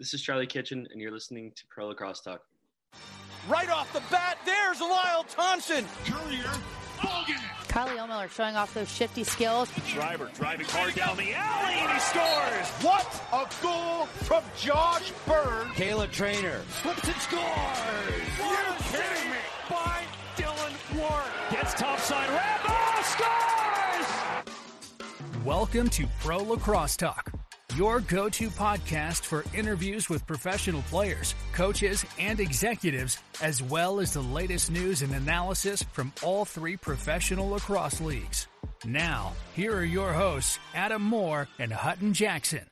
This is Charlie Kitchen, and you're listening to Pro Lacrosse Talk. Right off the bat, there's Lyle Thompson. Courier, Bogan. Kylie Ohlmiller showing off those shifty skills. Driver driving hard down the alley, and he scores. What a goal from Josh Byrne. Kayla Treanor flips and scores. You're kidding me. By Dylan Ward. Gets topside wrap. Oh, scores! Welcome to Pro Lacrosse Talk your go to podcast for interviews with professional players, coaches, and executives, as well as the latest news and analysis from all three professional lacrosse leagues. Now, here are your hosts, Adam Moore and Hutton Jackson.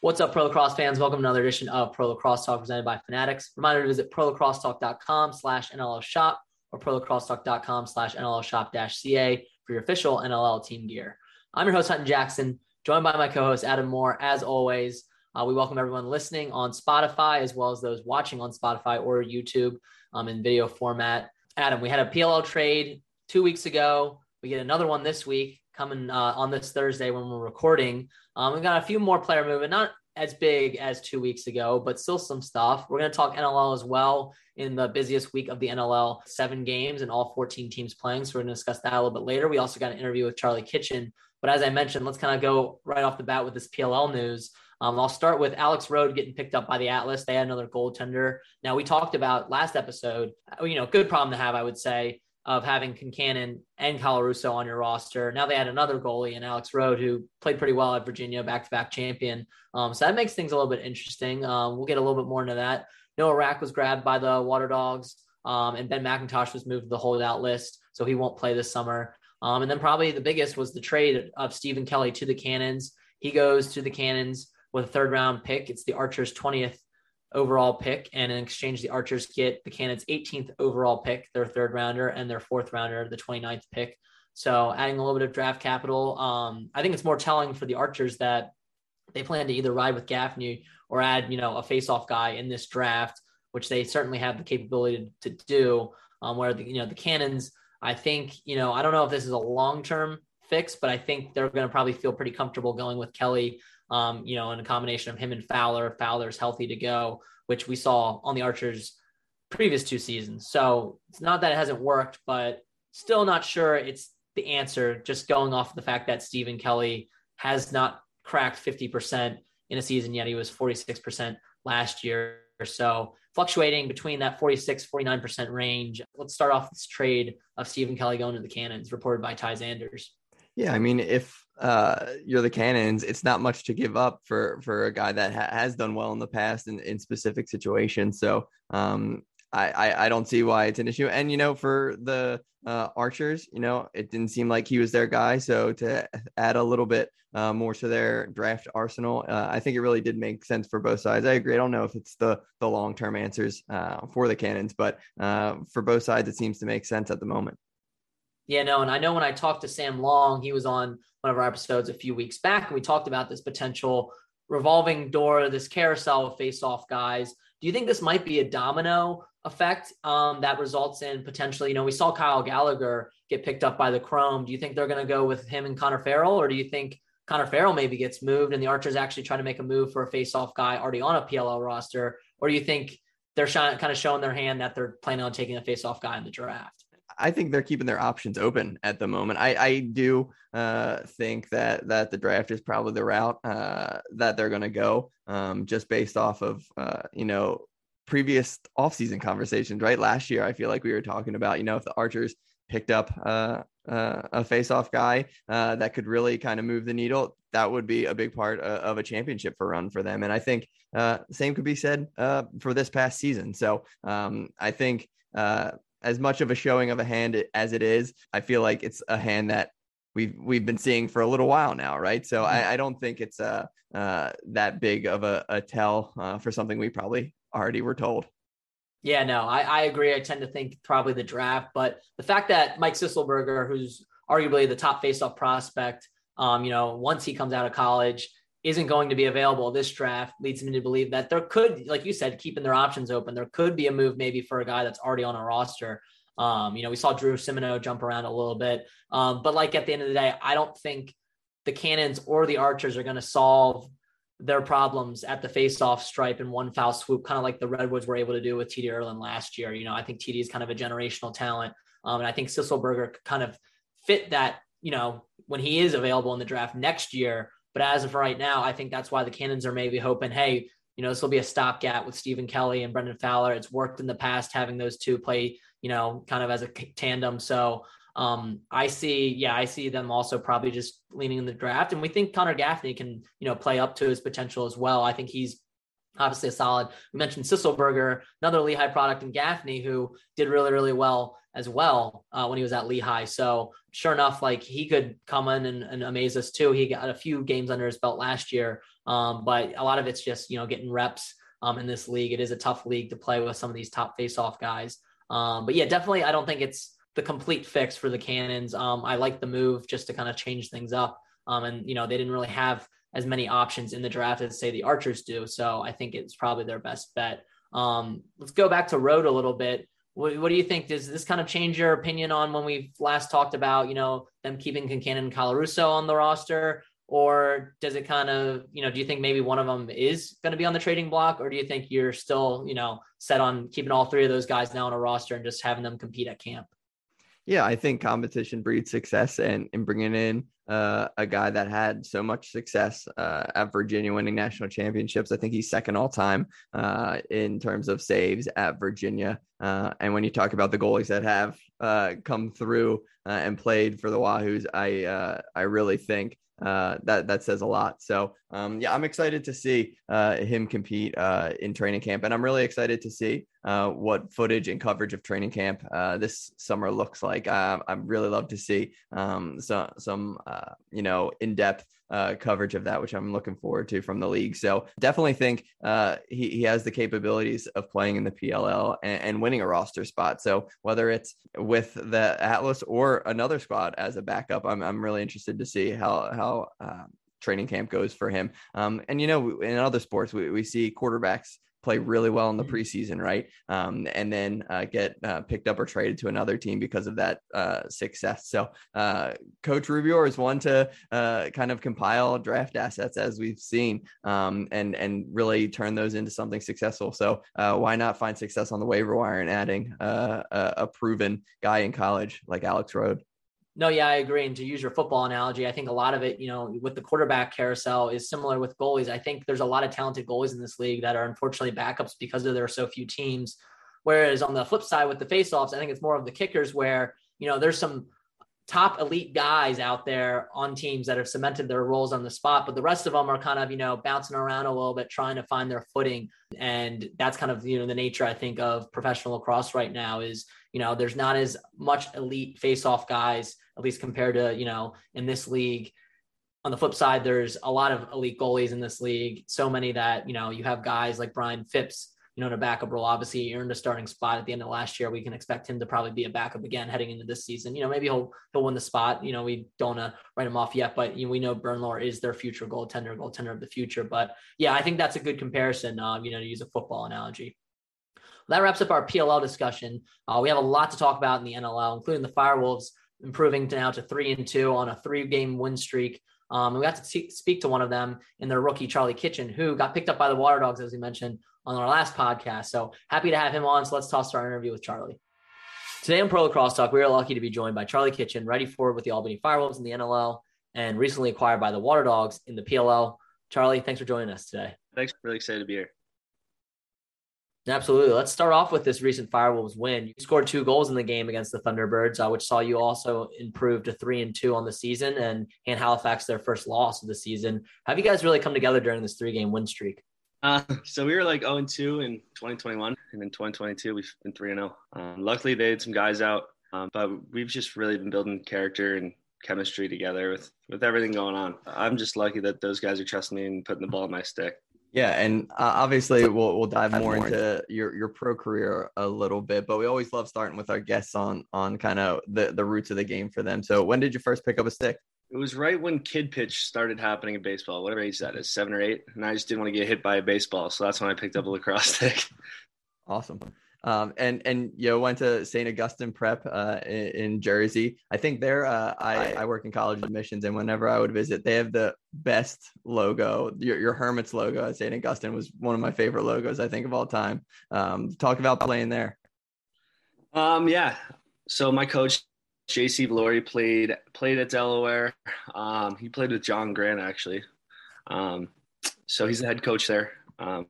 What's up, Pro Lacrosse fans? Welcome to another edition of Pro Lacrosse Talk presented by Fanatics. Reminder to visit prolacrossetalk.com slash NLL shop or prolacrossetalk.com slash NLL shop dash CA for your official NLL team gear. I'm your host, Hutton Jackson joined by my co-host Adam Moore. As always, uh, we welcome everyone listening on Spotify as well as those watching on Spotify or YouTube um, in video format. Adam, we had a PLL trade two weeks ago. We get another one this week coming uh, on this Thursday when we're recording. Um, we got a few more player movement, not as big as two weeks ago, but still some stuff. We're going to talk NLL as well in the busiest week of the NLL, seven games and all 14 teams playing. So we're going to discuss that a little bit later. We also got an interview with Charlie Kitchen but as I mentioned, let's kind of go right off the bat with this PLL news. Um, I'll start with Alex Rode getting picked up by the Atlas. They had another goaltender. Now we talked about last episode, uh, you know, good problem to have, I would say, of having Concannon and Colarusso on your roster. Now they had another goalie in Alex Rode who played pretty well at Virginia, back-to-back champion. Um, so that makes things a little bit interesting. Um, we'll get a little bit more into that. Noah Rack was grabbed by the Water Dogs, um, and Ben McIntosh was moved to the holdout list, so he won't play this summer. Um, and then probably the biggest was the trade of Stephen Kelly to the Cannons. He goes to the Cannons with a third round pick. It's the Archers' 20th overall pick. And in exchange, the Archers get the Cannons' 18th overall pick, their third rounder, and their fourth rounder, the 29th pick. So adding a little bit of draft capital. Um, I think it's more telling for the Archers that they plan to either ride with Gaffney or add, you know, a face-off guy in this draft, which they certainly have the capability to, to do. Um, where the you know the Cannons I think, you know, I don't know if this is a long term fix, but I think they're going to probably feel pretty comfortable going with Kelly, um, you know, in a combination of him and Fowler. Fowler's healthy to go, which we saw on the Archers previous two seasons. So it's not that it hasn't worked, but still not sure it's the answer, just going off the fact that Stephen Kelly has not cracked 50% in a season yet. He was 46% last year. So fluctuating between that 46, 49% range. Let's start off this trade of Stephen Kelly going to the Cannons, reported by Ty Xanders. Yeah, I mean, if uh, you're the Cannons, it's not much to give up for for a guy that ha- has done well in the past in, in specific situations. So um, I, I, I don't see why it's an issue. And you know, for the uh, Archers, you know, it didn't seem like he was their guy. So to add a little bit uh, more to their draft arsenal, uh, I think it really did make sense for both sides. I agree. I don't know if it's the the long term answers uh, for the Cannons, but uh, for both sides, it seems to make sense at the moment. Yeah, no, and I know when I talked to Sam Long, he was on one of our episodes a few weeks back, and we talked about this potential revolving door, this carousel of face-off guys. Do you think this might be a domino effect um, that results in potentially, you know, we saw Kyle Gallagher get picked up by the Chrome. Do you think they're going to go with him and Connor Farrell, or do you think Connor Farrell maybe gets moved and the Archers actually try to make a move for a face-off guy already on a PLL roster, or do you think they're kind of showing their hand that they're planning on taking a face-off guy in the draft? I think they're keeping their options open at the moment. I, I do uh, think that that the draft is probably the route uh, that they're going to go, um, just based off of uh, you know previous offseason conversations, right? Last year, I feel like we were talking about, you know, if the Archers picked up uh, uh, a face-off guy uh, that could really kind of move the needle, that would be a big part uh, of a championship for run for them. And I think uh, same could be said uh, for this past season. So um, I think as much of a showing of a hand as it is, I feel like it's a hand that we've we've been seeing for a little while now, right? So I, mm-hmm. I don't think it's uh, uh, that big of a, a tell uh, for something we probably already were told. Yeah, no, I, I agree. I tend to think probably the draft, but the fact that Mike Sisselberger, who's arguably the top faceoff prospect, um, you know, once he comes out of college, isn't going to be available this draft leads me to believe that there could, like you said, keeping their options open. There could be a move maybe for a guy that's already on a roster. Um, you know, we saw Drew Simoneau jump around a little bit, um, but like at the end of the day, I don't think the Cannons or the Archers are going to solve their problems at the face-off stripe in one foul swoop, kind of like the Redwoods were able to do with TD Ierlan last year. You know, I think TD is kind of a generational talent. Um, and I think Sisselberger kind of fit that, you know, when he is available in the draft next year. But as of right now, I think that's why the Cannons are maybe hoping, hey, you know, this will be a stopgap with Stephen Kelly and Brendan Fowler. It's worked in the past having those two play, you know, kind of as a tandem. So um, I see, yeah, I see them also probably just leaning in the draft. And we think Connor Gaffney can, you know, play up to his potential as well. I think he's obviously a solid. We mentioned Sisselberger, another Lehigh product, and Gaffney, who did really, really well as well uh, when he was at Lehigh. So sure enough, like he could come in and, and, amaze us too. He got a few games under his belt last year, um, but a lot of it's just you know getting reps um, in this league. It is a tough league to play with some of these top face-off guys. Um, but yeah, definitely, I don't think it's the complete fix for the Cannons. Um, I like the move just to kind of change things up. Um, and you know they didn't really have as many options in the draft as say the Archers do. So I think it's probably their best bet. Um, let's go back to Rode a little bit. What, what, do you think? Does this kind of change your opinion on when we last talked about, you know, them keeping Concannon and Colarusso on the roster? Or does it kind of, you know, do you think maybe one of them is going to be on the trading block? Or do you think you're still, you know, set on keeping all three of those guys now on a roster and just having them compete at camp? Yeah, I think competition breeds success, and, and bringing in uh, a guy that had so much success uh, at Virginia, winning national championships. I think he's second all time uh, in terms of saves at Virginia. Uh, and when you talk about the goalies that have uh, come through uh, and played for the Wahoos, I I really think uh, that that says a lot. So um, yeah, I'm excited to see uh, him compete uh, in training camp, and I'm really excited to see uh, what footage and coverage of training camp uh, this summer looks like. I really love to see um, so, some uh, you know in depth uh, coverage of that, which I'm looking forward to from the league. So definitely think uh, he, he has the capabilities of playing in the PLL and, and, winning a roster spot. So whether it's with the Atlas or another squad as a backup, I'm, I'm really interested to see how, how uh, training camp goes for him. Um, and, you know, in other sports, we, we see quarterbacks play really well in the mm-hmm. preseason, right? Um, and then uh, get uh, picked up or traded to another team because of that uh, success. So, uh, Coach Rubeor is one to uh, kind of compile draft assets as we've seen, um, and and really turn those into something successful. So, uh, why not find success on the waiver wire and adding a, a proven guy in college like Alex Rode? No, yeah, I agree. And to use your football analogy, I think a lot of it, you know, with the quarterback carousel is similar with goalies. I think there's a lot of talented goalies in this league that are unfortunately backups because there are so few teams. Whereas on the flip side with the faceoffs, I think it's more of the kickers where, you know, there's some top elite guys out there on teams that have cemented their roles on the spot, but the rest of them are kind of, you know, bouncing around a little bit, trying to find their footing. And that's kind of, you know, the nature, I think, of professional lacrosse right now is, you know, there's not as much elite face-off guys, at least compared to, you know, in this league. On the flip side, there's a lot of elite goalies in this league. So many that, you know, you have guys like Brian Phipps, you know, in a backup role. Obviously, he earned a starting spot at the end of last year. We can expect him to probably be a backup again heading into this season. You know, maybe he'll he'll win the spot. You know, we don't to write him off yet, but you know, we know Bernlohr is their future goaltender, goaltender of the future. But yeah, I think that's a good comparison. Uh, you know, to use a football analogy that wraps up our PLL discussion. Uh, we have a lot to talk about in the NLL, including the Firewolves improving to now to three and two on a three game win streak. Um, and we got to see, speak to one of them in their rookie, Charlie Kitchen, who got picked up by the Water Dogs, as we mentioned on our last podcast. So happy to have him on. So let's toss to our interview with Charlie. Today on Pro Lacrosse Talk, we are lucky to be joined by Charlie Kitchen, ready forward with the Albany Firewolves in the NLL and recently acquired by the Water Dogs in the PLL. Charlie, thanks for joining us today. Thanks. Really excited to be here. Absolutely. Let's start off with this recent Firewolves win. You scored two goals in the game against the Thunderbirds, uh, which saw you also improve to three and two on the season and hand Halifax their first loss of the season. Have you guys really come together during this three game win streak? Uh, so we were like 0 and 2 in 2021, and in 2022 we've been 3 and 0. Um, luckily, they had some guys out, um, but we've just really been building character and chemistry together with with everything going on. I'm just lucky that those guys are trusting me and putting the ball in my stick. Yeah, and uh, obviously we'll we'll dive more into your your pro career a little bit, but we always love starting with our guests on on kind of the the roots of the game for them. So when did you first pick up a stick? It was right when kid pitch started happening in baseball, whatever age that is, seven or eight, and I just didn't want to get hit by a baseball, so that's when I picked up a lacrosse stick. Awesome. Um, and and you know, went to St. Augustine Prep uh, in, in, Jersey. I think there. Uh, I I work in college admissions, and whenever I would visit, they have the best logo. Your your Hermits logo at St. Augustine was one of my favorite logos I think of all time. Um, talk about playing there. Um, yeah. So my coach JC Valori played played at Delaware. Um, he played with John Grant actually. Um, so he's the head coach there. Um,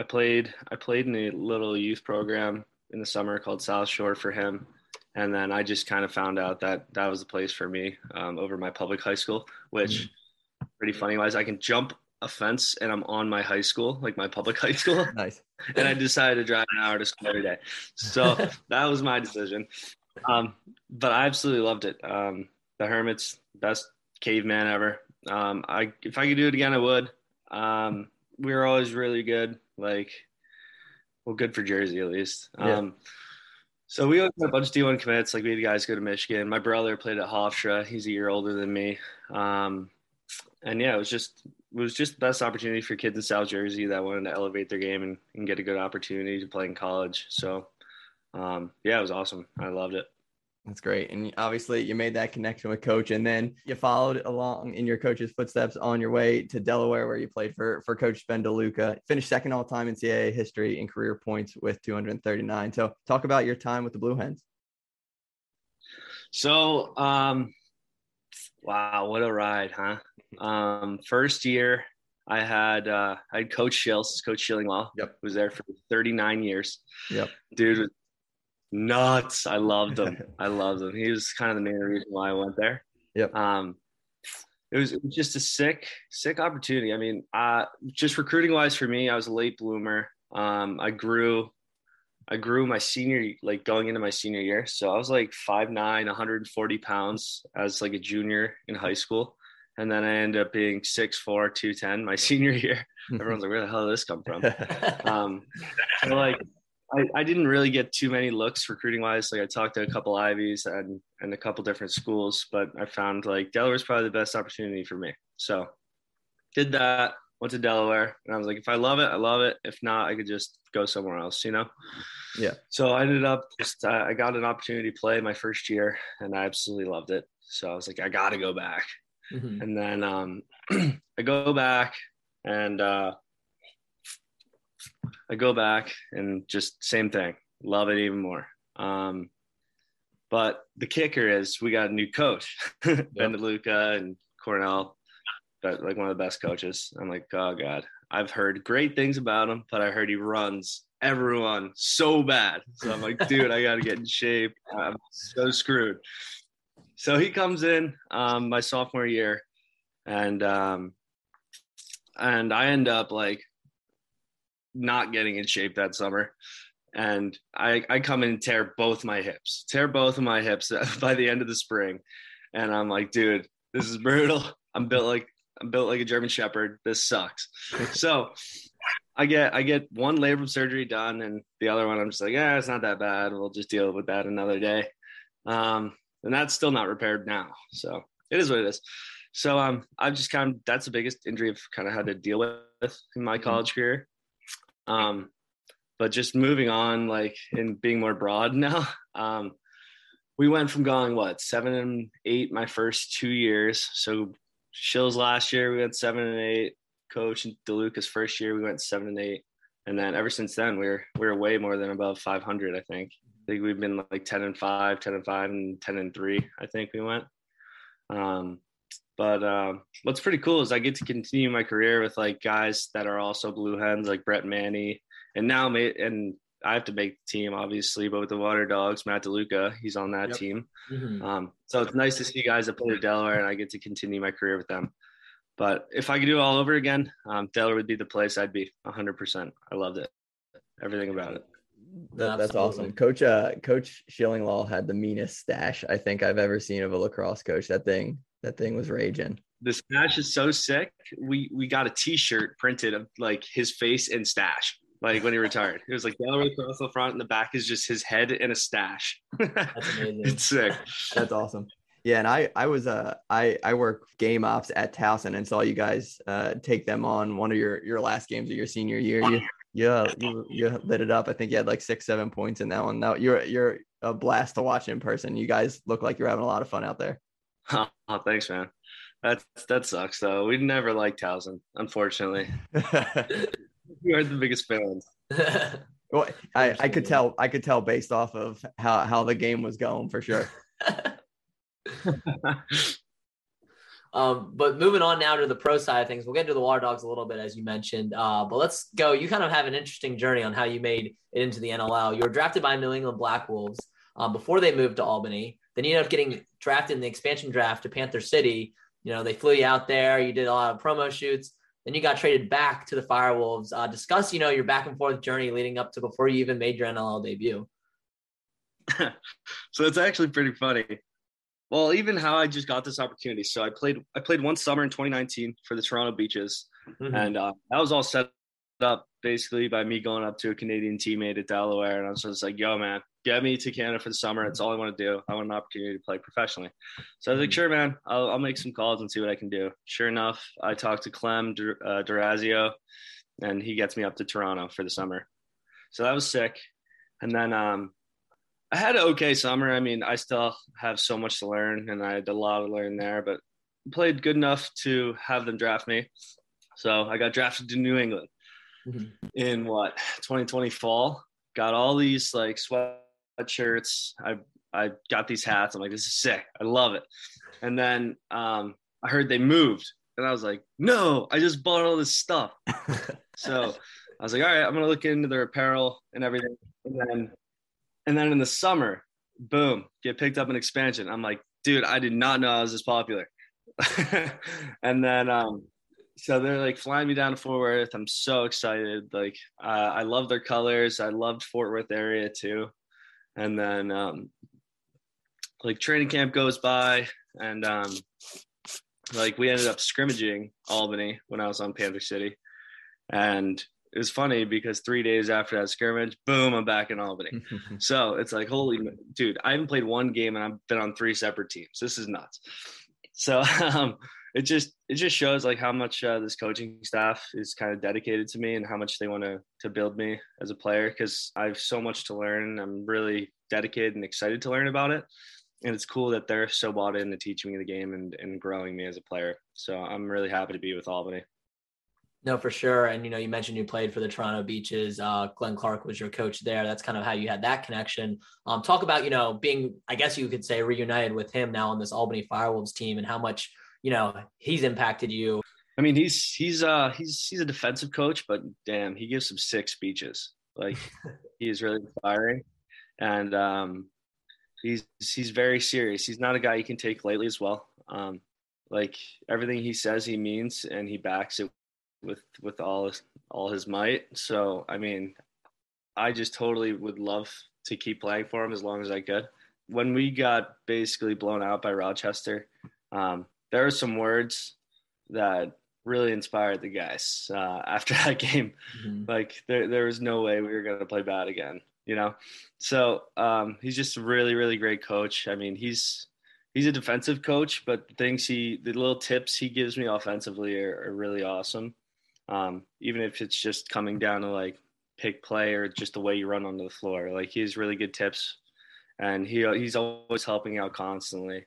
I played I played in a little youth program in the summer called South Shore for him, and then I just kind of found out that that was the place for me um, over my public high school, which mm-hmm. pretty funny wise I can jump a fence and I'm on my high school, like my public high school. Nice. and I decided to drive an hour to school every day. So that was my decision. Um, but I absolutely loved it. Um, the Hermits, best caveman ever. Um, I if I could do it again, I would. Um, we were always really good. Like, well, good for Jersey at least. Yeah. Um, so we always had a bunch of D1 commits. Like we had guys go to Michigan. My brother played at Hofstra. He's a year older than me. Um, and yeah, it was just it was just the best opportunity for kids in South Jersey that wanted to elevate their game and, and get a good opportunity to play in college. So um, yeah, it was awesome. I loved it. That's great. And obviously, you made that connection with coach, and then you followed along in your coach's footsteps on your way to Delaware, where you played for, for Coach Ben DeLuca. Finished second all time in CAA history in career points with 239. So, talk about your time with the Blue Hens. So, um, wow, what a ride, huh? Um, first year, I had uh, I had Coach Shills, Coach Shillinglaw, yep. was there for 39 years. Yep, dude nuts. I loved him. I loved him. He was kind of the main reason why I went there. Yep. Um, it was, it was just a sick, sick opportunity. I mean, uh, just recruiting wise for me, I was a late bloomer. Um, I grew, I grew my senior, like going into my senior year. So I was like 5'9", 140 pounds as like a junior in high school. And then I ended up being 6'4", 210 my senior year. Everyone's like, where the hell did this come from? um, so like, I, I didn't really get too many looks recruiting wise. Like I talked to a couple Ivies and and a couple different schools, but I found like Delaware's probably the best opportunity for me. So did that, went to Delaware, and I was like, if I love it, I love it. If not, I could just go somewhere else, you know? Yeah. So I ended up just uh, I got an opportunity to play my first year, and I absolutely loved it. So I was like, I got to go back. Mm-hmm. And then um, I go back, and uh, I go back and just same thing, love it even more. Um, but the kicker is we got a new coach, yep. Ben DeLuca and Cornell, but like one of the best coaches. I'm like, oh god, I've heard great things about him, but I heard he runs everyone so bad. So I'm like, dude, I got to get in shape. I'm so screwed. So he comes in um, my sophomore year, and um, and I end up like not getting in shape that summer. And I, I come in and tear both my hips, tear both of my hips by the end of the spring. And I'm like, dude, this is brutal. I'm built like I'm built like a German Shepherd. This sucks. so I get I get one labrum surgery done, and the other one I'm just like, yeah, it's not that bad. We'll just deal with that another day. Um, and that's still not repaired now. So it is what it is. So um, I've just kind of that's the biggest injury I've kind of had to deal with in my mm-hmm. college career. Um, but just moving on, like and being more broad now. Um, we went from going what seven and eight my first two years. So Shills last year we went seven and eight. Coach and DeLuca's first year we went seven and eight, and then ever since then we're we're way more than above 500. I think. I think we've been like 10 and 5, 10 and 5, and 10 and 3. I think we went. Um, but um, what's pretty cool is I get to continue my career with like guys that are also blue hens, like Brett Manney, and now and I have to make the team obviously, but with the Water Dogs, Matt DeLuca, he's on that yep. team. Mm-hmm. Um, so it's nice to see guys that play at Delaware, and I get to continue my career with them. But if I could do it all over again, um, Delaware would be the place I'd be 100%. I loved it, everything about it. That, that's awesome. Coach uh, Coach Shillinglaw had the meanest stash I think I've ever seen of a lacrosse coach. That thing that thing was raging. The stash is so sick. We we got a T-shirt printed of like his face and stash like when he retired. It was like Delaware across the front, and the back is just his head and a stash. That's amazing. it's sick. That's awesome. Yeah, and I I was uh I I work game ops at Towson and saw you guys uh take them on one of your your last games of your senior year. You yeah, you you lit it up. I think you had like six, seven points in that one. Now you're you're a blast to watch in person. You guys look like you're having a lot of fun out there. Oh, thanks, man. That that sucks though. We never liked Towson, unfortunately. we are the biggest fans. well, I, I could tell I could tell based off of how, how the game was going for sure. um, but moving on now to the pro side of things, we'll get into the Water Dogs a little bit as you mentioned. Uh, but let's go. You kind of have an interesting journey on how you made it into the NLL. You were drafted by New England Black Wolves um, before they moved to Albany. Then you ended up getting drafted in the expansion draft to Panther City. You know, they flew you out there. You did a lot of promo shoots. Then you got traded back to the Firewolves. Uh, discuss, you know, your back and forth journey leading up to before you even made your NLL debut. so it's actually pretty funny. Well, even how I just got this opportunity. So I played I played one summer in 2019 for the Toronto Beaches, mm-hmm. and uh, that was all set up basically by me going up to a Canadian teammate at Delaware, and I was just like, "Yo, man, get me to Canada for the summer. That's all I want to do. I want an opportunity to play professionally." So I was like, "Sure, man. I'll, I'll make some calls and see what I can do." Sure enough, I talked to Clem uh, Durazio, and he gets me up to Toronto for the summer. So that was sick. And then um, I had an okay summer. I mean, I still have so much to learn, and I had a lot to learn there, but played good enough to have them draft me. So I got drafted to New England mm-hmm. in what 2020 fall. Got all these like sweatshirts. I I got these hats. I'm like, this is sick. I love it. And then um, I heard they moved, and I was like, no, I just bought all this stuff. so I was like, all right, I'm gonna look into their apparel and everything. And then and then in the summer, boom, get picked up an expansion. I'm like, dude, I did not know I was this popular. and then um, so they're like flying me down to Fort Worth. I'm so excited. Like uh, I love their colors. I loved Fort Worth area too. And then um, like training camp goes by, and um, like we ended up scrimmaging Albany when I was on Panther City, and it was funny because three days after that scrimmage, boom, I'm back in Albany. so it's like, holy dude, I haven't played one game and I've been on three separate teams. This is nuts. So um, it just it just shows like how much uh, this coaching staff is kind of dedicated to me and how much they want to to build me as a player because I have so much to learn. I'm really dedicated and excited to learn about it. And it's cool that they're so bought in to teaching me the game and, and growing me as a player. So I'm really happy to be with Albany. No, for sure. And you know, you mentioned you played for the Toronto Beaches. Uh, Glenn Clark was your coach there. That's kind of how you had that connection. Um, talk about you know being, I guess you could say, reunited with him now on this Albany Firewolves team, and how much you know he's impacted you. I mean, he's he's uh he's he's a defensive coach, but damn, he gives some sick speeches. Like he is really inspiring, and um, he's he's very serious. He's not a guy you can take lightly as well. Um, like everything he says, he means, and he backs it with with all his all his might. So I mean, I just totally would love to keep playing for him as long as I could. When we got basically blown out by Rochester, um, there were some words that really inspired the guys uh, after that game. Mm-hmm. Like there, there was no way we were going to play bad again, you know? So um, he's just a really, really great coach. I mean, he's, he's a defensive coach, but the things he, the little tips he gives me offensively are, are really awesome. Um, even if it's just coming down to like pick play or just the way you run onto the floor, like he has really good tips and he, he's always helping out constantly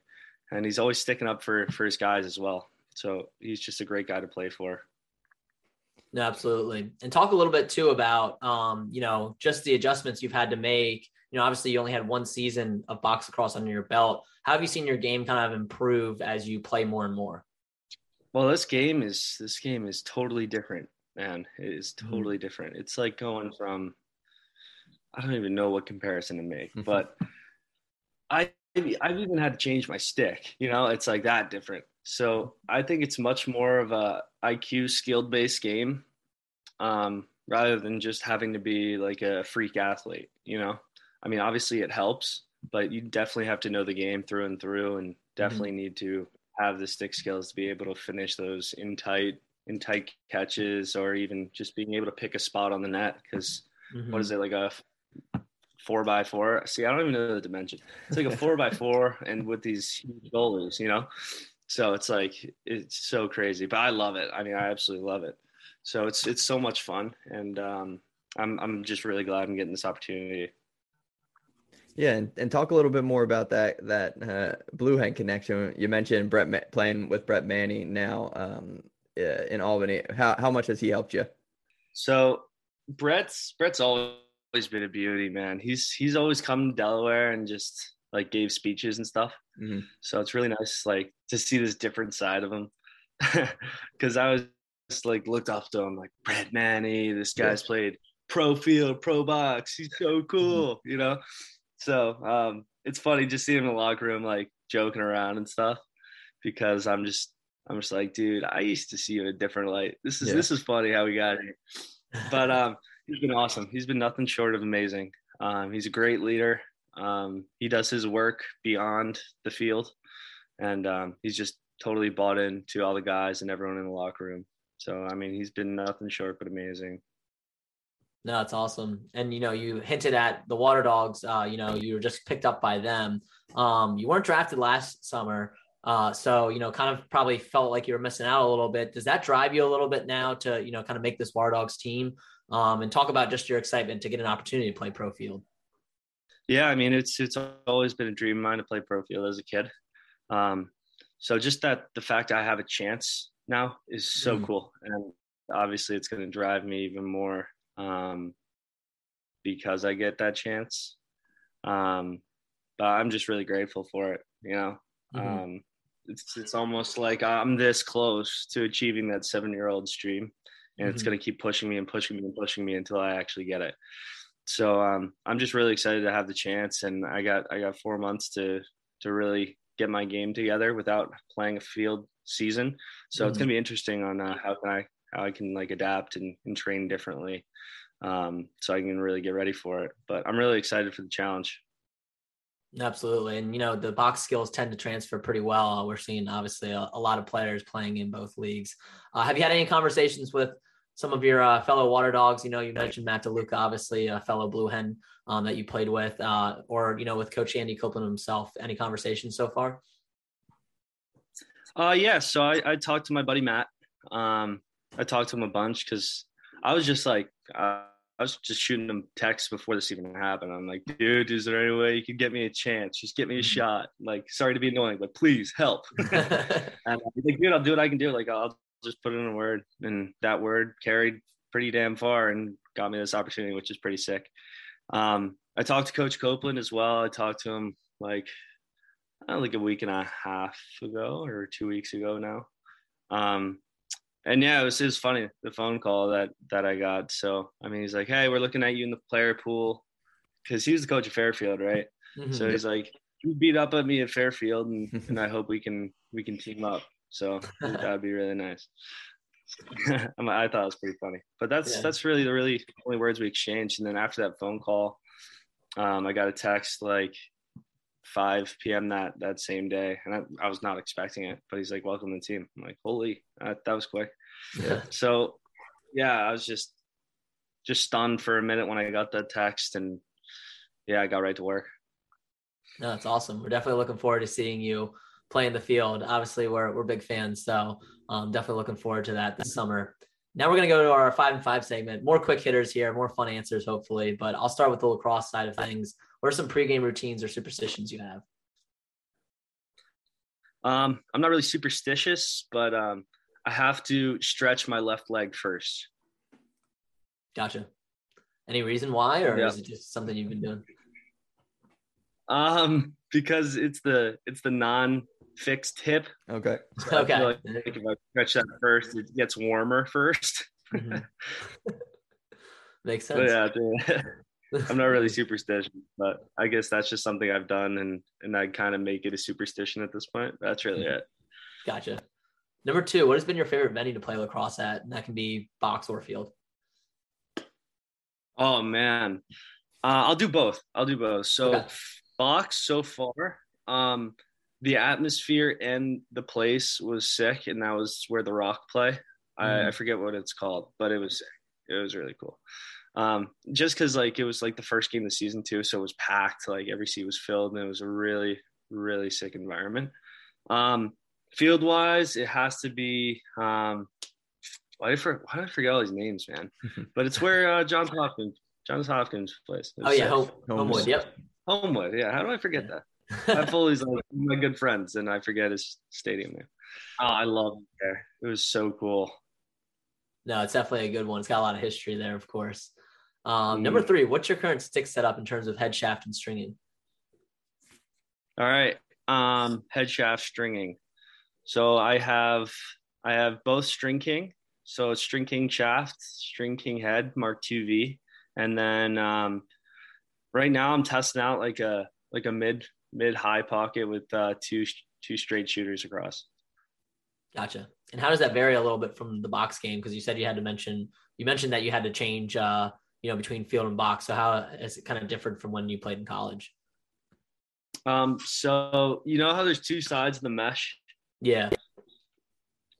and he's always sticking up for for his guys as well. So he's just a great guy to play for. No, absolutely. And talk a little bit too about, um, you know, just the adjustments you've had to make. You know, obviously you only had one season of box across under your belt. How have you seen your game kind of improve as you play more and more? Well, this game is this game is totally different, man. It is mm-hmm. totally different. It's like going from I don't even know what comparison to make, but I I've even had to change my stick. You know, it's like that different. So I think it's much more of a IQ skilled based game, um, rather than just having to be like a freak athlete. You know, I mean, obviously it helps, but you definitely have to know the game through and through, and definitely mm-hmm. need to have the stick skills to be able to finish those in tight in tight catches, or even just being able to pick a spot on the net. Because mm-hmm. what is it like a four by four. See, I don't even know the dimension. It's like a four by four, and with these huge goalies, you know. So it's like it's so crazy, but I love it. I mean, I absolutely love it. So it's it's so much fun, and um, I'm I'm just really glad I'm getting this opportunity. Yeah, and, and talk a little bit more about that that uh, Blue Hen connection. You mentioned Brett Ma- playing with Brett Manney now um, uh, in Albany. How how much has he helped you? So Brett's Brett's always been a beauty, man. He's he's always come to Delaware and just like gave speeches and stuff. Mm-hmm. So it's really nice like to see this different side of him. Cause I was just, like looked up to him like Brett Manney, this guy's yeah. played pro field, pro box. He's so Mm-hmm. cool, you know? So um it's funny just seeing him in the locker room like joking around and stuff because I'm just I'm just like, dude, I used to see you in a different light. This is yeah. this is funny how we got here. But um he's been awesome. He's been nothing short of amazing. Um, he's a great leader. Um, he does his work beyond the field, and um, he's just totally bought into all the guys and everyone in the locker room. So I mean, he's been nothing short but amazing. No, it's awesome. And you know, you hinted at the Water Dogs. Uh, you know, you were just picked up by them. Um, you weren't drafted last summer. Uh, so you know, kind of probably felt like you were missing out a little bit. Does that drive you a little bit now to you know kind of make this Water Dogs team? Um, and talk about just your excitement to get an opportunity to play pro field. Yeah, I mean it's it's always been a dream of mine to play pro field as a kid. Um, so just that the fact I have a chance now is so mm. cool, and obviously it's going to drive me even more um, because I get that chance. Um, but I'm just really grateful for it. You know, mm-hmm. um, it's it's almost like I'm this close to achieving that seven year old's dream, and mm-hmm. it's going to keep pushing me and pushing me and pushing me until I actually get it. So um, I'm just really excited to have the chance, and I got I got four months to to really get my game together without playing a field season. So mm-hmm. it's gonna be interesting on uh, how can I how I can like adapt and, and train differently, um, so I can really get ready for it. But I'm really excited for the challenge. Absolutely. And, you know, the box skills tend to transfer pretty well. We're seeing obviously a, a lot of players playing in both leagues. Uh, have you had any conversations with some of your uh, fellow water dogs? You know, you mentioned Matt DeLuca, obviously a fellow Blue Hen um, that you played with, uh, or, you know, with Coach Andy Copelan himself. Any conversations so far? Uh, yeah. So I, I talked to my buddy Matt. Um, I talked to him a bunch because I was just like, uh, I was just shooting them texts before this even happened. I'm like, dude, is there any way you could get me a chance? Just get me a shot. Like, sorry to be annoying, but please help. and he's like, dude, I'll do what I can do. Like, I'll just put in a word. And that word carried pretty damn far and got me this opportunity, which is pretty sick. Um, I talked to Coach Copelan as well. I talked to him like, know, like a week and a half ago or two weeks ago now. Um, and yeah, it was, it was funny the phone call that that I got. So I mean, he's like, "Hey, we're looking at you in the player pool," because he's the coach of Fairfield, right? Mm-hmm. So he's like, "You beat up at me at Fairfield, and, and I hope we can we can team up." So that'd be really nice. I thought it was pretty funny, but that's yeah. that's really the really only words we exchanged. And then after that phone call, um, I got a text like 5 p.m. that that same day, and I, I, was not expecting it. But he's like, "Welcome to the team." I'm like, "Holy, that, that was quick." Yeah. So, yeah, I was just just stunned for a minute when I got that text, and yeah, I got right to work. No, that's awesome. We're definitely looking forward to seeing you play in the field. Obviously, we're we're big fans, so um, definitely looking forward to that this summer. Now we're going to go to our five and five segment. More quick hitters here, more fun answers, hopefully. But I'll start with the lacrosse side of things. What are some pregame routines or superstitions you have? Um, I'm not really superstitious, but um, I have to stretch my left leg first. Gotcha. Any reason why, or yeah. is it just something you've been doing? Um, because it's the it's the non fixed hip. Okay. So okay. Like if I stretch that first, it gets warmer 1st mm-hmm. Makes sense. But yeah, I'm not really superstitious, but I guess that's just something I've done, and and I kind of make it a superstition at this point. That's really mm-hmm. it. Gotcha. Number two, what has been your favorite venue to play lacrosse at? And that can be box or field. Oh man, uh, I'll do both. I'll do both. So okay. box so far, um, the atmosphere and the place was sick, and that was where the Rock play. Mm. I, I, mm-hmm. forget what it's called, but it was sick. It was really cool. Um, just because like it was like the first game of the season too, so it was packed. Like every seat was filled, and it was a really really sick environment. Um, field wise, it has to be. Um, why did I, for, why did I forget all these names, man? but it's where uh, Johns Hopkins Johns Hopkins plays. Oh yeah, Home, Homewood. Homewood. Yep. Homewood. Yeah, how do I forget that? I fully like my good friends, and I forget his stadium name. Oh, I love it there. It was so cool. No, it's definitely a good one. It's got a lot of history there, of course. Um, Number three, what's your current stick setup in terms of head shaft and stringing? All right, um, head shaft stringing. So I have I have both StringKing. So it's StringKing shaft, StringKing head, Mark two V, and then um, right now I'm testing out like a like a mid mid high pocket with uh, two two straight shooters across. Gotcha. And how does that vary a little bit from the box game? Because you said you had to mention you mentioned that you had to change uh, you know between field and box. So how is it kind of different from when you played in college? Um, so you know how there's two sides of the mesh. Yeah.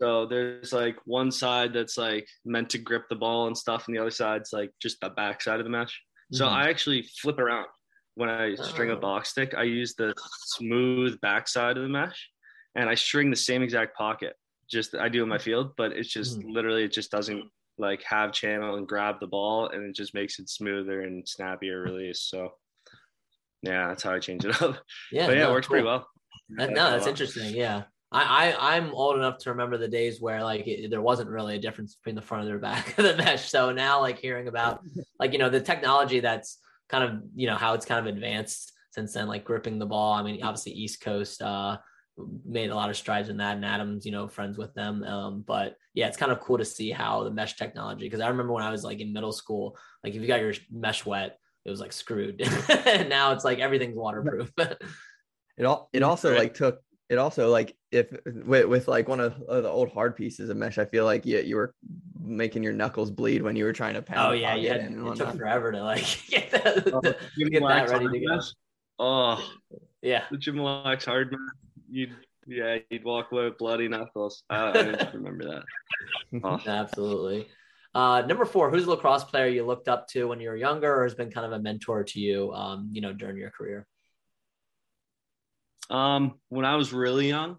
So there's like one side that's like meant to grip the ball and stuff, and the other side's like just the back side of the mesh. So Mhm. I actually flip around when I string a Oh. box stick. I use the smooth back side of the mesh, and I string the same exact pocket. Just I do in my field, but it's just Mhm. literally it just doesn't like have channel and grab the ball, and it just makes it smoother and snappier release. So yeah, that's how I change it up. Yeah. but yeah, no, it works pretty well. That, no, that's interesting. Yeah. I, I I'm old enough to remember the days where like it, there wasn't really a difference between the front and the back of the mesh. So now like hearing about like you know the technology that's kind of you know how it's kind of advanced since then, like gripping the ball. I mean, obviously East Coast uh made a lot of strides in that, and Adams, you know, friends with them. Um, but yeah, it's kind of cool to see how the mesh technology. Because I remember when I was like in middle school, like if you got your mesh wet, it was like screwed. and now it's like everything's waterproof. It all it also Right. like took it also like if with, with like one of uh, the old hard pieces of mesh, I feel like you you were making your knuckles bleed when you were trying to pound. Oh yeah yeah, you pocket had, in and it took forever to like get that, Oh, to get that ready to go. mesh? Oh, Yeah, the Jimalax hard man. You'd yeah, you'd walk away with bloody knuckles. I, I didn't remember that. Oh. absolutely. Uh, number four, who's a lacrosse player you looked up to when you were younger, or has been kind of a mentor to you, um, you know, during your career? Um, when I was really young,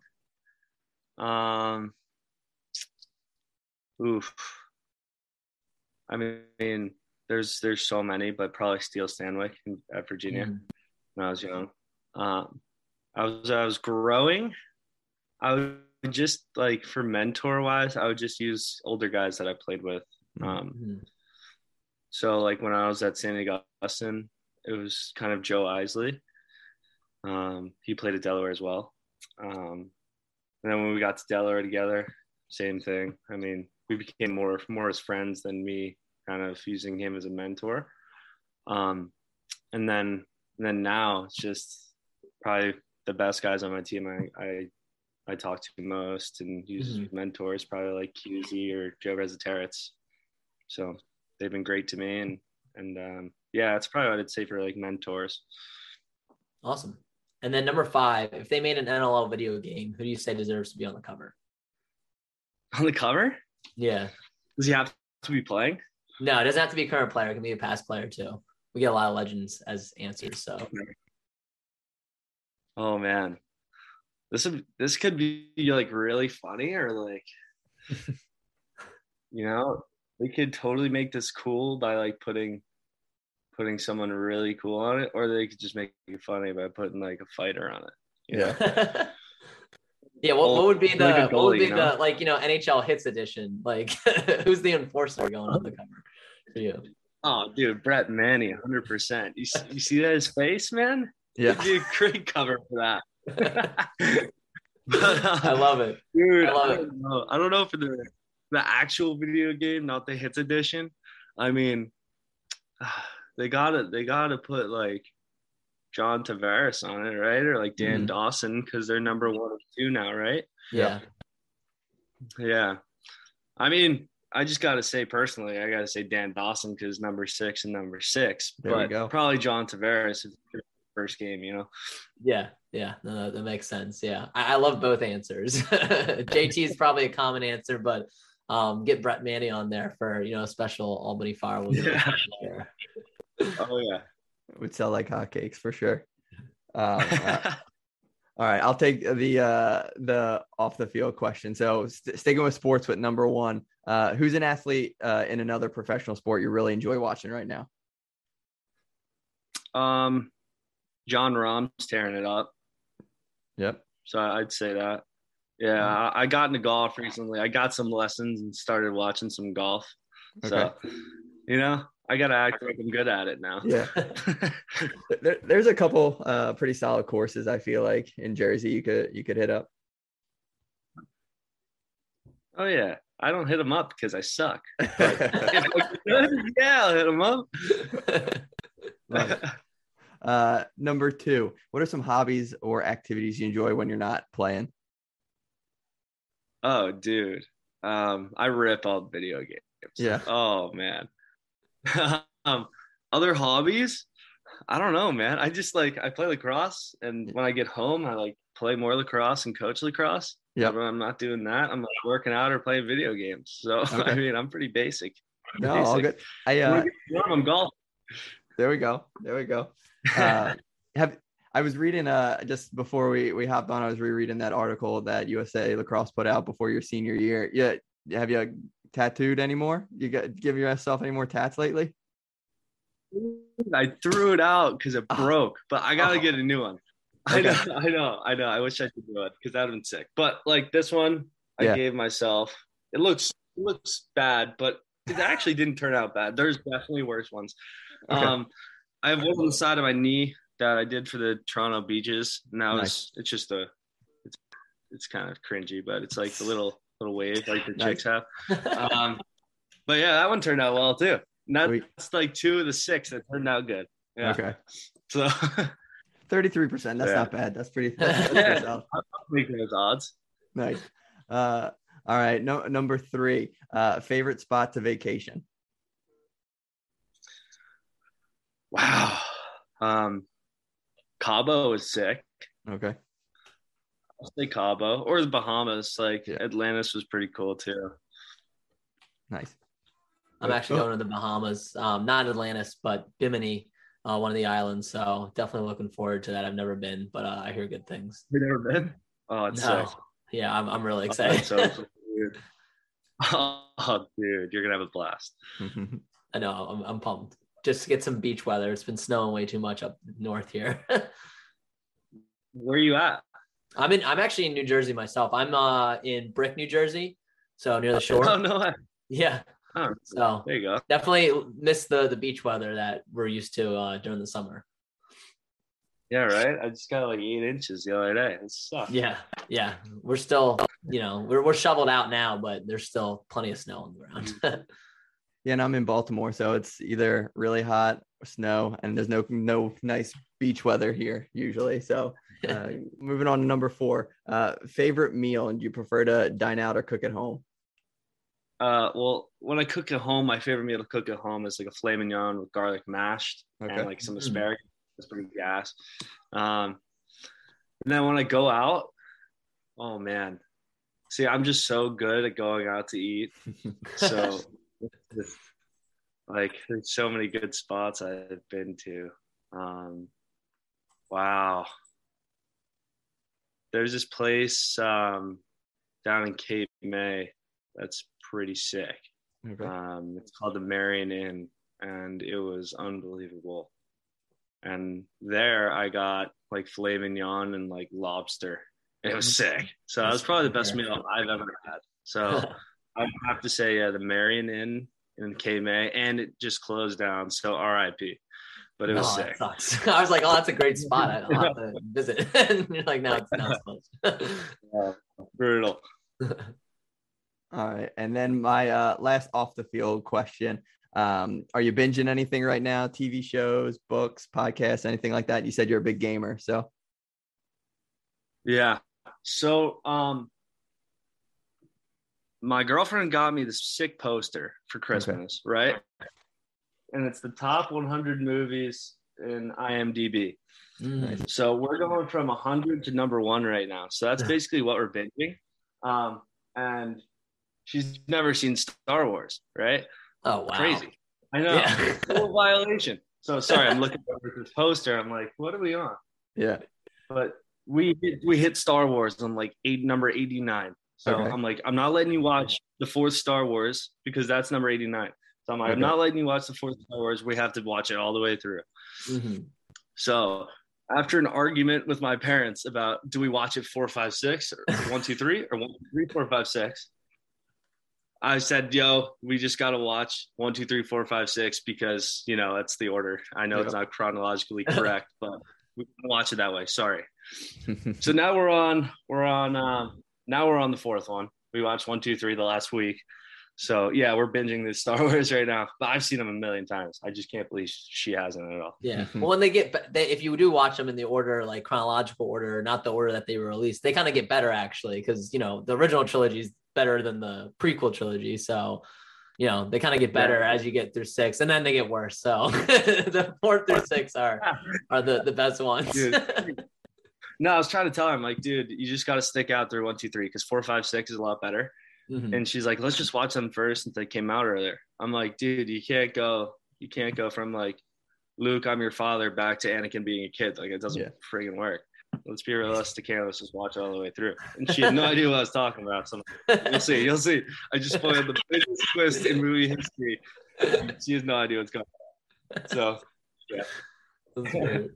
um, oof. I mean, there's there's so many, but probably Steele Stanwick in, at Virginia Mm. when I was young. Um, I was I was growing. I would just like for mentor wise, I would just use older guys that I played with. Um, Mhm. so like when I was at St. Augustine, it was kind of Joe Isley. Um, he played at Delaware as well. Um, and then when we got to Delaware together, same thing. I mean, we became more more as friends than me kind of using him as a mentor. Um, and then and then now it's just probably the best guys on my team I I, I talk to most and use as mentors, probably like QZ or Joe Resetarits. So they've been great to me and and um, yeah, that's probably what I'd say for like mentors. Awesome. And then number five, if they made an NLL video game, who do you say deserves to be on the cover? On the cover, Yeah. does he have to be playing? No, it doesn't have to be a current player. It can be a past player too. We get a lot of legends as answers. So Oh man, this would this could be like really funny or like, you know, we could totally make this cool by like putting putting someone really cool on it, or they could just make it funny by putting like a fighter on it. Yeah. yeah, what, what would be Really the good what would be you know? the like you know NHL hits edition? Like who's the enforcer going on the cover for you? Oh, dude, Brett Manney, hundred percent. You you see that his face, man? Yeah. Be a great cover for that. But, uh, I love it. Dude, I love it. don't know. I don't know for the the actual video game, not the hits edition. I mean, they gotta they gotta put like John Tavares on it, right? Or like Dan Mm-hmm. Mhm. Dawson because they're number one or two now, right? Yeah. Yeah. I mean, I just gotta say personally, I gotta say Dan Dawson because number six and number six. There but go. probably John Tavares first game, you know. Yeah, yeah, no, no, that makes sense. Yeah, I, I love both answers. JT is probably a common answer, but um, get Brett Manney on there for you know a special Albany Firewolf. Yeah. Oh yeah. would sell like hotcakes for sure. Um, uh, all right, I'll take the uh, the off the field question. So st- sticking with sports with number one, Uh, who's an athlete uh, in another professional sport you really enjoy watching right now? Um, Jon Rahm's tearing it up. Yep. So I'd say that. Yeah, I, I got into golf recently. I got some lessons and started watching some golf. So, you know, I got to act like I'm good at it now. Yeah. there, there's a couple uh, pretty solid courses I feel like in Jersey you could you could hit up. oh yeah, I don't hit them up because I suck. If yeah, I'll hit them up. Uh, number two, what are some hobbies or activities you enjoy when you're not playing? oh, dude, um, I rip all video games. Yeah. Oh man. um, other hobbies? I don't know, man. I just like I play lacrosse, and when I get home, I like play more lacrosse and coach lacrosse. Yeah, When I'm not doing that, I'm like working out or playing video games. So I mean, I'm pretty basic. No, all good. I uh, warm, I'm golf. there we go. There we go. Uh, have I was reading uh just before we we hopped on, I was rereading that article that USA Lacrosse put out before your senior year. Yeah, have you tattooed anymore? You got give yourself any more tats lately? I threw it out because it Oh. broke, but I gotta Oh. get a new one. I know, I know, I know. I wish I could do it because that'd have been sick. But like this one, I Yeah. gave myself. It looks it looks bad, but it actually didn't turn out bad. There's definitely worse ones. Okay. Um, I have one on the side of my knee that I did for the Toronto Beaches. Now Nice. it's it's just a it's it's kind of cringy, but it's like the little little wave like the Nice. chicks have. Um, but yeah, that one turned out well too. Sweet. that's like two of the six that turned out good. Yeah. Okay. So 33%. That's Yeah. not bad. That's pretty, that's, that's Yeah. pretty solid. make those odds. Nice. Uh, all right. No, number three, uh, favorite spot to vacation. Wow. Um, Cabo is sick. Okay. I'll say Cabo or the Bahamas. Like Yeah. Atlantis was pretty cool too. Nice. I'm actually going to the Bahamas, um, not Atlantis, but Bimini, uh, one of the islands. So definitely looking forward to that. I've never been, but uh, I hear good things. You never been? Oh, it's No, sick. yeah, I'm, I'm really Oh, excited. it's so weird. Oh, dude, you're gonna have a blast. I know, I'm, I'm pumped. Just to get some beach weather. It's been snowing way too much up north here. Where are you at? I'm in. I'm actually in New Jersey myself. I'm uh, in Brick, New Jersey, so near the shore. Oh no, way. Yeah, Oh, so there you go. definitely miss the the beach weather that we're used to uh, during the summer. Yeah, right. I just got like eight inches the other day. It sucks. Yeah, yeah. We're still, you know, we're we're shoveled out now, but there's still plenty of snow on the ground. Yeah, and I'm in Baltimore, so it's either really hot or snow, and there's no no nice beach weather here usually. So, uh, moving on to number four, uh, favorite meal, and do you prefer to dine out or cook at home? Uh, well, when I cook at home, my favorite meal to cook at home is like a filet mignon with garlic mashed Okay. and like some Mm. asparagus. That's pretty gas. Um, and then when I go out, oh man, see, I'm just so good at going out to eat. So, like, there's so many good spots I've been to. Um, wow. There's this place um, down in Cape May that's pretty sick. Okay. Um, it's called the Merion Inn, and it was unbelievable. And there, I got like filet mignon and like lobster. It was sick. So that was probably the best meal I've ever had. So I have to say, yeah, the Merion Inn in Cape May, and it just closed down. So R.I.P. But it was Oh, sick. sucks. I was like, oh, that's a great spot. I'll have to visit. and you're like, no, it's not close. Brutal. All right, and then my uh, last off the field question: um, Are you binging anything right now? TV shows, books, podcasts, anything like that? You said you're a big gamer, so Yeah. So, um, my girlfriend got me this sick poster for Christmas, right? And it's the top 100 movies in IMDb. Mm. So we're going from 100 to number one right now. So that's basically what we're binging. Um, and she's never seen Star Wars, right? Oh, wow. Crazy. I know. Yeah. Full violation. So sorry, I'm looking over this poster. I'm like, what are we on? yeah. But we hit, we hit Star Wars on like eight number 89. So Okay. I'm like, I'm not letting you watch the fourth Star Wars because that's number 89. So I'm like, I'm not letting you watch the fourth Star Wars. We have to watch it all the way through. Mhm. So after an argument with my parents about do we watch it four, five, six, or one, two, three, or one, two, three, four, five, six, I said, yo, we just got to watch one, two, three, four, five, six because, you know, that's the order. I know it's not chronologically correct, but we watch it that way. Sorry. So now we're on, we're on, um, now we're on the fourth one. We watched one, two, three the last week. So yeah, we're binging the Star Wars right now, but I've seen them a million times. I just can't believe she hasn't at all. Yeah. Mm-hmm. Well, when they get, be- they, if you do watch them in the order, like chronological order, not the order that they were released, they kind of get better actually, because you know the original trilogy is better than the prequel trilogy. So, you know, they kind of get better as you get through six, and then they get worse. So the fourth through six are are the the best ones. Dude. No, I was trying to tell her, I'm like, dude, you just got to stick out through one, two, three, because four, five, six is a lot better. Mhm. And she's like, let's just watch them first since they came out earlier. I'm like, dude, you can't go, you can't go from like Luke, I'm your father, back to Anakin being a kid. Like it doesn't Yeah. friggin' work. Let's be realistic here. Let's just watch it all the way through. And she had no idea what I was talking about. So I'm like, you'll see, you'll see. I just spoiled the biggest twist in movie history. She has no idea what's going on. So great.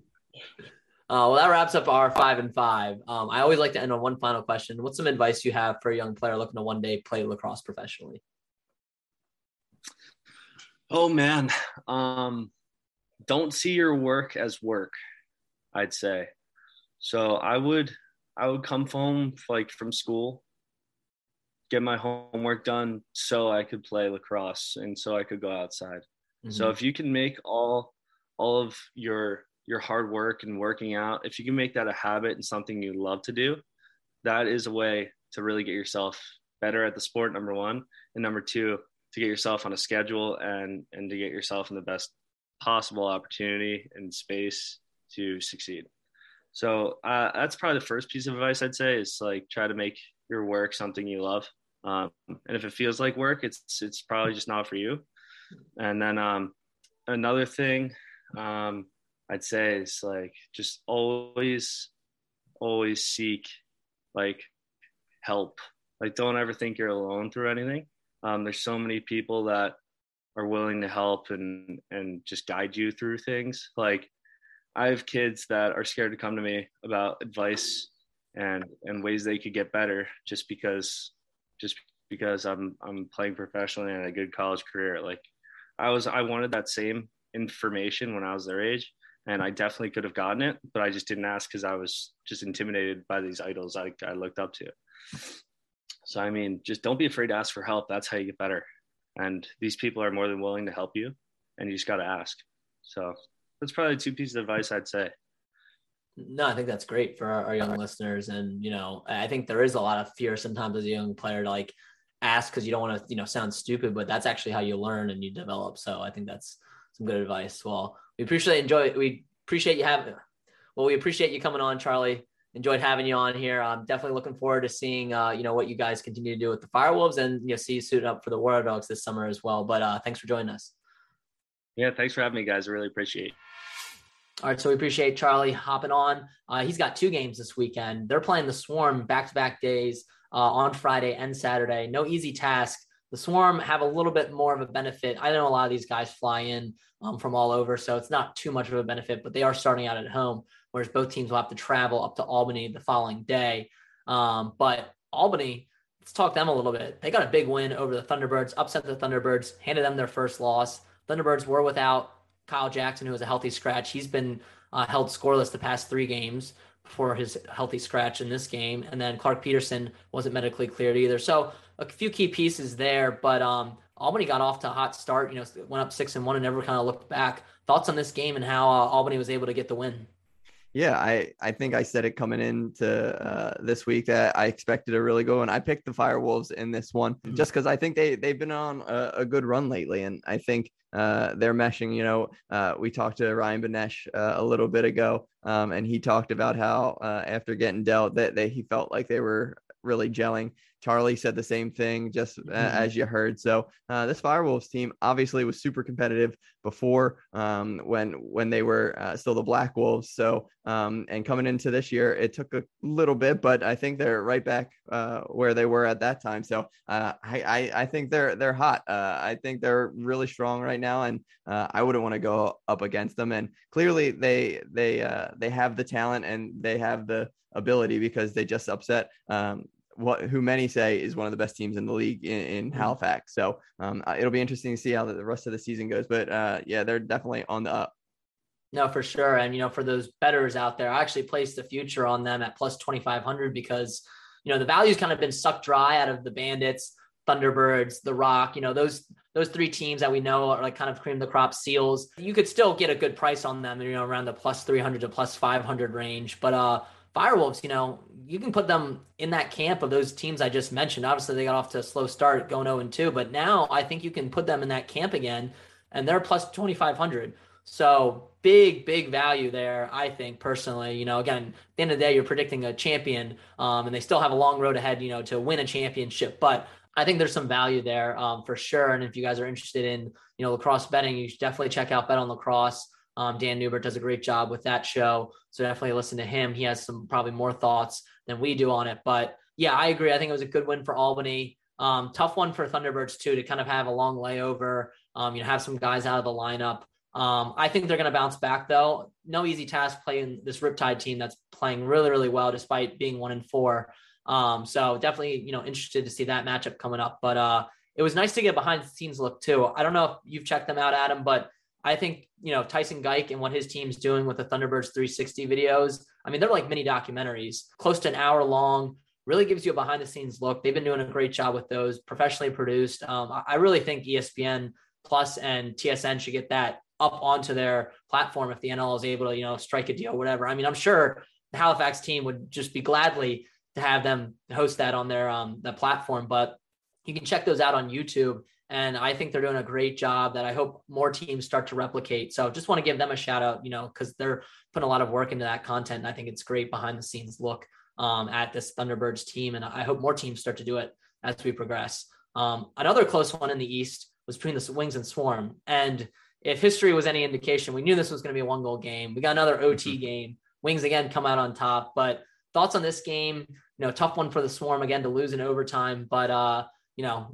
Uh, well, that wraps up our five and five. Um, I always like to end on one final question. What's some advice you have for a young player looking to one day play lacrosse professionally? Oh man, um, don't see your work as work. I'd say. So I would, I would come home like from school, get my homework done, so I could play lacrosse and so I could go outside. So if you can make all, all of your your hard work and working out, if you can make that a habit and something you love to do, that is a way to really get yourself better at the sport. Number one, and number two, to get yourself on a schedule and and to get yourself in the best possible opportunity and space to succeed. So uh, that's probably the first piece of advice i'd say is like try to make your work something you love. Um, and if it feels like work it's it's probably just not for you. And then um, another thing um, i'd say is like just always always seek like help. Like don't ever think you're alone through anything. Um, there's so many people that are willing to help and and just guide you through things. Like i have kids that are scared to come to me about advice and and ways they could get better just because just because i'm i'm playing professionally and a good college career. Like i was i wanted that same information when i was their age and i definitely could have gotten it but i just didn't ask because i was just intimidated by these idols I, I looked up to so I mean, just don't be afraid to ask for help. That's how you get better. And these people are more than willing to help you, and you just got to ask. So that's probably two pieces of advice I'd say. No, I think that's great for our, our young listeners. And, you know, I think there is a lot of fear sometimes as a young player to like ask because you don't want to, you know, sound stupid, but that's actually how you learn and you develop. So I think that's some good advice. Well, we appreciate enjoy we appreciate you having well, we appreciate you coming on, Charlie. Enjoyed having you on here. I'm definitely looking forward to seeing uh, you know, what you guys continue to do with the Firewolves and you know, see you suit up for the Water Dogs this summer as well. But uh thanks for joining us. Yeah, thanks for having me, guys. I really appreciate it. All right, so we appreciate Charlie hopping on. Uh, he's got two games this weekend. They're playing the Swarm back to back days uh, on Friday and Saturday. No easy task. The Swarm have a little bit more of a benefit. I know a lot of these guys fly in um, from all over, so it's not too much of a benefit, but they are starting out at home, whereas both teams will have to travel up to Albany the following day. Um, but Albany, let's talk them a little bit. They got a big win over the Thunderbirds, upset the Thunderbirds, handed them their first loss. Thunderbirds were without Kyle Jackson, who was a healthy scratch. He's been uh, held scoreless the past three games before his healthy scratch in this game. And then Clark Peterson wasn't medically cleared either. So a few key pieces there, but um, Albany got off to a hot start. You know, went up six and one and never kind of looked back. Thoughts on this game and how uh, Albany was able to get the win? Yeah, I, I think I said it coming into uh, this week that I expected a really good one. I picked the Firewolves in this one Mhm. just because I think they they've been on a, a good run lately, and I think uh, they're meshing. You know, uh, we talked to Ryan Benesh uh, a little bit ago, um, and he talked about how uh, after getting dealt that they, he felt like they were really gelling Charlie said the same thing, just mm-hmm. as you heard. So uh, this Firewolves team obviously was super competitive before um, when when they were uh, still the Black Wolves. So um, and coming into this year, it took a little bit, but I think they're right back uh, where they were at that time. So uh, I, I, I think they're they're hot. Uh, I think they're really strong right now, and uh, I wouldn't want to go up against them. And clearly, they they uh, they have the talent and they have the ability because they just upset um, what who many say is one of the best teams in the league in, in mm-hmm. Halifax. So um, uh, it'll be interesting to see how the rest of the season goes. But uh, yeah, they're definitely on the up. No, for sure. And you know, for those betters out there, I actually placed the future on them at plus twenty five hundred because you know the value's kind of been sucked dry out of the Bandits, Thunderbirds, The Rock. You know those those three teams that we know are like kind of cream the crop seals. You could still get a good price on them. You know, around the plus three hundred to plus five hundred range. But uh, Firewolves, you know, you can put them in that camp of those teams I just mentioned. Obviously, they got off to a slow start going 0 and 2, but now I think you can put them in that camp again, and they're plus 2,500. So big, big value there, I think personally. You know, again, at the end of the day, you're predicting a champion, um, and they still have a long road ahead, you know, to win a championship. But I think there's some value there um, for sure. And if you guys are interested in, you know, lacrosse betting, you should definitely check out Bet on Lacrosse. Um, Dan Newbert does a great job with that show. So definitely listen to him. He has some probably more thoughts than we do on it. But yeah, I agree. I think it was a good win for Albany. Um, tough one for Thunderbirds too to kind of have a long layover. Um, you know, have some guys out of the lineup. Um, I think they're going to bounce back though. No easy task playing this Riptide team that's playing really, really well despite being one and four. Um, so definitely, you know, interested to see that matchup coming up. But uh, it was nice to get behind the scenes look too. I don't know if you've checked them out, Adam, but I think, you know, Tyson Geik and what his team's doing with the Thunderbirds 360 videos. I mean, they're like mini documentaries, close to an hour long, really gives you a behind the scenes look. They've been doing a great job with those, professionally produced. Um, I really think ESPN Plus and TSN should get that up onto their platform if the NL is able to, you know, strike a deal, whatever. I mean, I'm sure the Halifax team would just be gladly to have them host that on their um the platform, but you can check those out on YouTube and I think they're doing a great job that I hope more teams start to replicate. So just want to give them a shout out, you know, because they're putting a lot of work into that content. And I think it's great behind the scenes look um, at this Thunderbirds team. And I hope more teams start to do it as we progress. Um, another close one in the East was between the Wings and Swarm. And if history was any indication, we knew this was going to be a one goal game. We got another OT mm-hmm. game. Wings again come out on top. But thoughts on this game? You know, tough one for the Swarm again to lose in overtime. But uh, you know,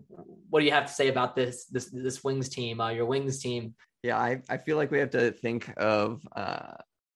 what do you have to say about this this this Wings team, uh, your Wings team? Yeah, I, I feel like we have to think of uh,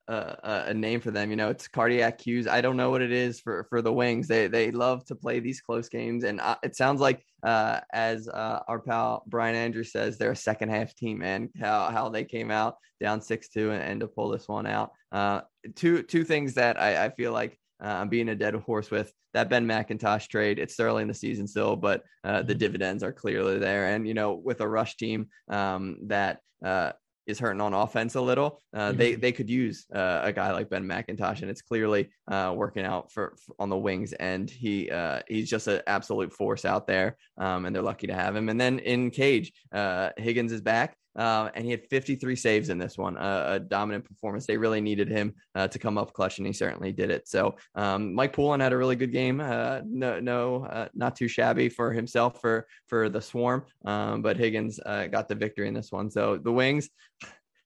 a, a name for them. You know, it's cardiac cues. I don't know what it is for for the Wings. They they love to play these close games, and uh, it sounds like uh, as uh, our pal Brian Andrews says, they're a second half team, and how how they came out down six two and, and to pull this one out. Uh, two two things that I, I feel like uh, I'm being a dead horse with that Ben McIntosh trade. It's early in the season still, but uh, the mm-hmm. dividends are clearly there. And you know, with a rush team um, that uh, is hurting on offense a little, uh, mm-hmm. they they could use uh, a guy like Ben McIntosh, and it's clearly uh, working out for, for, on the wings. And he uh, he's just an absolute force out there, um, and they're lucky to have him. And then in cage, uh, Higgins is back. Uh, and he had 53 saves in this one, uh, a dominant performance. They really needed him uh, to come up clutch, and he certainly did it. So um, Mike Poulin had a really good game. Uh, no, no, uh, not too shabby for himself for for the Swarm, um, but Higgins uh, got the victory in this one. So the Wings.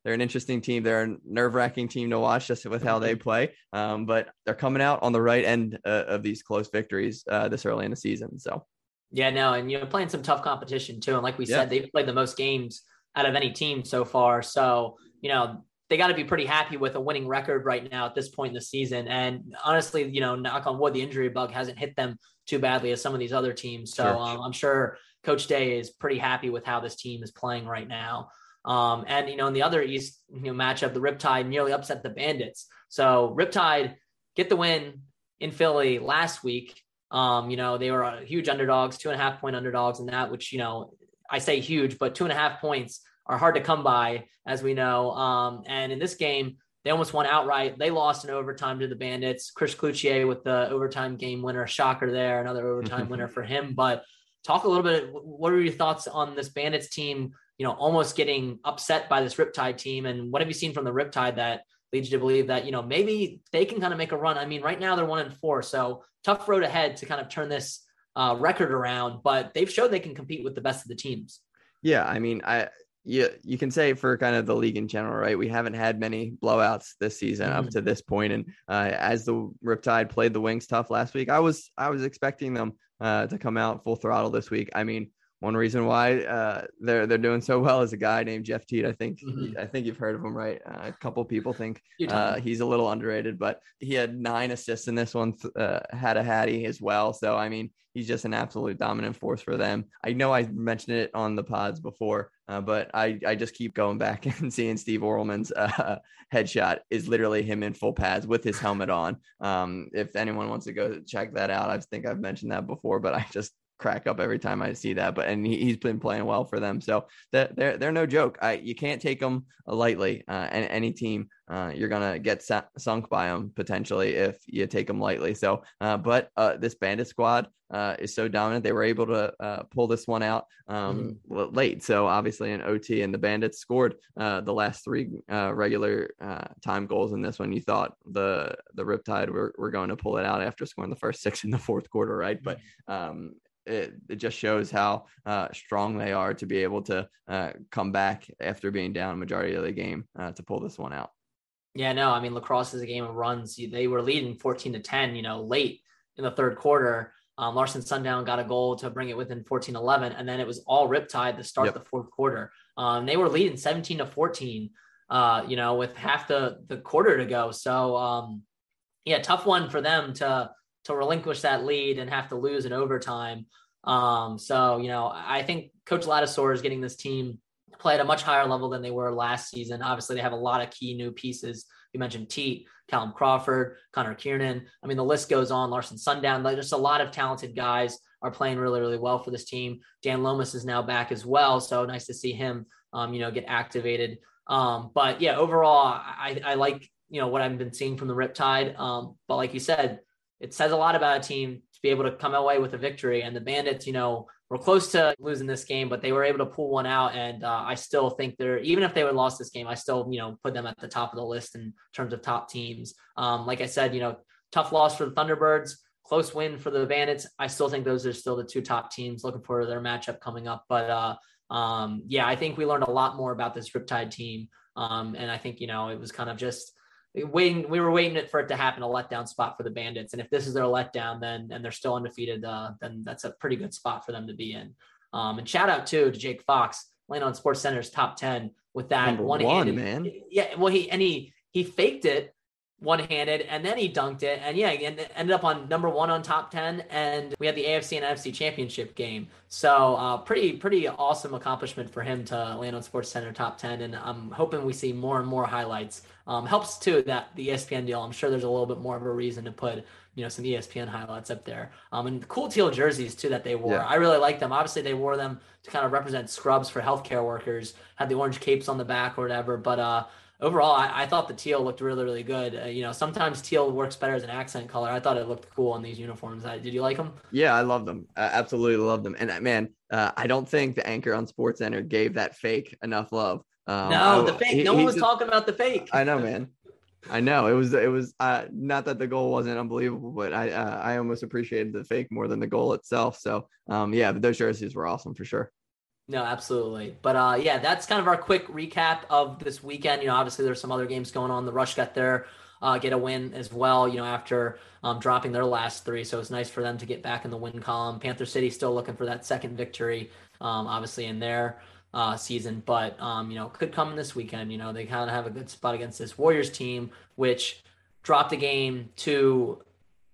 They're an interesting team. They're a nerve wracking team to watch just with how they play. Um, but they're coming out on the right end of these close victories this early in the season. So, yeah, no, and you know, playing some tough competition too. And like we yeah. said, they've played the most games out of any team so far. So, you know, they got to be pretty happy with a winning record right now at this point in the season. And honestly, you know, knock on wood, the injury bug hasn't hit them too badly as some of these other teams. So sure. um, I'm sure Coach Day is pretty happy with how this team is playing right now. Um, and you know, in the other East you know matchup, the Riptide nearly upset the Bandits. So Riptide get the win in Philly last week. Um, you know, they were huge underdogs, two and a half point underdogs in that, which you know I say huge, but two and a half points are hard to come by, as we know. Um, and in this game, they almost won outright. They lost in overtime to the Bandits. Chris Cloutier with the overtime game winner, shocker there, another overtime winner for him. But talk a little bit. What are your thoughts on this Bandits team? You know, almost getting upset by this Riptide team, and what have you seen from the Riptide that leads you to believe that you know maybe they can kind of make a run? I mean, right now they're one and four, so tough road ahead to kind of turn this uh, record around, but they've showed they can compete with the best of the teams. Yeah, I mean, I yeah, you can say for kind of the league in general, right? We haven't had many blowouts this season mm-hmm. up to this point, and uh, as the Riptide played the Wings tough last week, I was I was expecting them uh, to come out full throttle this week. I mean, one reason why uh, they're they're doing so well is a guy named Jeff Teat. I think mm-hmm. I think you've heard of him, right? Uh, a couple people think uh, he's a little underrated, but he had nine assists in this one. Uh, had a Hattie as well, so I mean he's just an absolute dominant force for them. I know I mentioned it on the pods before, uh, but I I just keep going back and seeing Steve Orelman's uh, headshot is literally him in full pads with his helmet on. Um, if anyone wants to go check that out, I think I've mentioned that before, but I just crack up every time I see that. But and he, has been playing well for them, so they're they're, they're no joke. I you can't take them lightly. Uh, and any team, uh, you're gonna get sa- sunk by them potentially if you take them lightly. So, uh, but uh, this Bandit squad uh, is so dominant. They were able to uh, pull this one out um, mm-hmm. late. So obviously in OT, and the Bandits scored the last three regular time goals in this one. You thought the the Riptide were, were going to pull it out after scoring the first six in the fourth quarter, right? But um, it, it just shows how uh, strong they are to be able to uh, come back after being down majority of the game uh, to pull this one out. Yeah, no, I mean lacrosse is a game of runs. They were leading 14 to 10, you know, late in the third quarter. Um, Larson Sundown got a goal to bring it within 14 11, and then it was all Riptide to start yep. the fourth quarter. Um, they were leading 17 to 14, uh, you know, with half the, the quarter to go. So, um, yeah, tough one for them to to relinquish that lead and have to lose in overtime. Um, so, you know, I think Coach Ladouceur is getting this team play at a much higher level than they were last season. Obviously, they have a lot of key new pieces. You mentioned Teat, Callum Crawford, Connor Kearnan. I mean, the list goes on. Larson Sundown. Just a lot of talented guys are playing really, really well for this team. Dan Lomas is now back as well, so nice to see him, um, you know, get activated. Um, but yeah, overall, I, I like you know what I've been seeing from the Riptide. Um, but like you said, it says a lot about a team to be able to come away with a victory. And the Bandits, you know, were close to losing this game, but they were able to pull one out. And uh, I still think they're, even if they would lost this game, I still, you know, put them at the top of the list in terms of top teams. Um, like I said, you know, tough loss for the Thunderbirds, close win for the Bandits. I still think those are still the two top teams. Looking forward to their matchup coming up. But uh, um, yeah, I think we learned a lot more about this Riptide team. Um, and I think, you know, it was kind of just, waiting we were waiting for it to happen a letdown spot for the bandits. And if this is their letdown then and they're still undefeated uh, then that's a pretty good spot for them to be in. Um, and shout out too to jake fox laying on sports center's top 10 with that one handed man. Yeah well he and he he faked it one-handed and then he dunked it and yeah he ended up on number one on top 10 and we had the afc and nfc championship game. So uh, pretty pretty awesome accomplishment for him to land on sports center top 10 and i'm hoping we see more and more highlights. Um, helps too that the espn deal i'm sure there's a little bit more of a reason to put you know some espn highlights up there. Um, and cool teal jerseys too that they wore. Yeah. i really like them. Obviously they wore them to kind of represent scrubs for healthcare workers had the orange capes on the back or whatever but uh overall, I, I, thought the teal looked really, really good. Uh, you know, sometimes teal works better as an accent color. I thought it looked cool on these uniforms. I, did you like them? Yeah, I love them. I absolutely love them. And uh, man, uh, I don't think the anchor on Sports Center gave that fake enough love. Um, no, the fake. He, no one was just, talking about the fake. I know, man. I know it was it was uh, not that the goal wasn't unbelievable, but I uh, I almost appreciated the fake more than the goal itself. So um, yeah, but those jerseys were awesome for sure. No, absolutely. But uh, yeah, that's kind of our quick recap of this weekend. You know, obviously there's some other games going on. The Rush got their uh, get a win as well. You know, after um, dropping their last three, so it's nice for them to get back in the win column. Panther City still looking for that second victory, um, obviously in their uh, season, but um, you know could come this weekend. You know, they kind of have a good spot against this Warriors team, which dropped a game to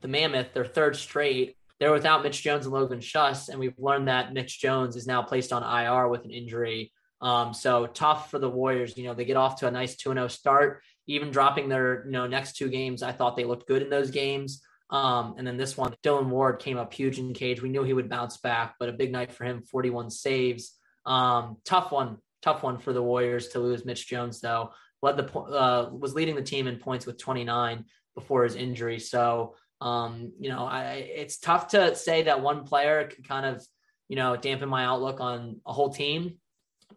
the Mammoth, their third straight they're without Mitch Jones and Logan Schuss, and we've learned that Mitch Jones is now placed on IR with an injury. Um, so tough for the Warriors. You know, they get off to a nice 2 0 start, even dropping their you know next two games. I thought they looked good in those games. Um, and then this one, Dylan Ward came up huge in cage. We knew he would bounce back, but a big night for him 41 saves. Um, tough one, tough one for the Warriors to lose Mitch Jones, though. Led the uh, was leading the team in points with 29 before his injury. So um, you know, I, it's tough to say that one player could kind of, you know, dampen my outlook on a whole team,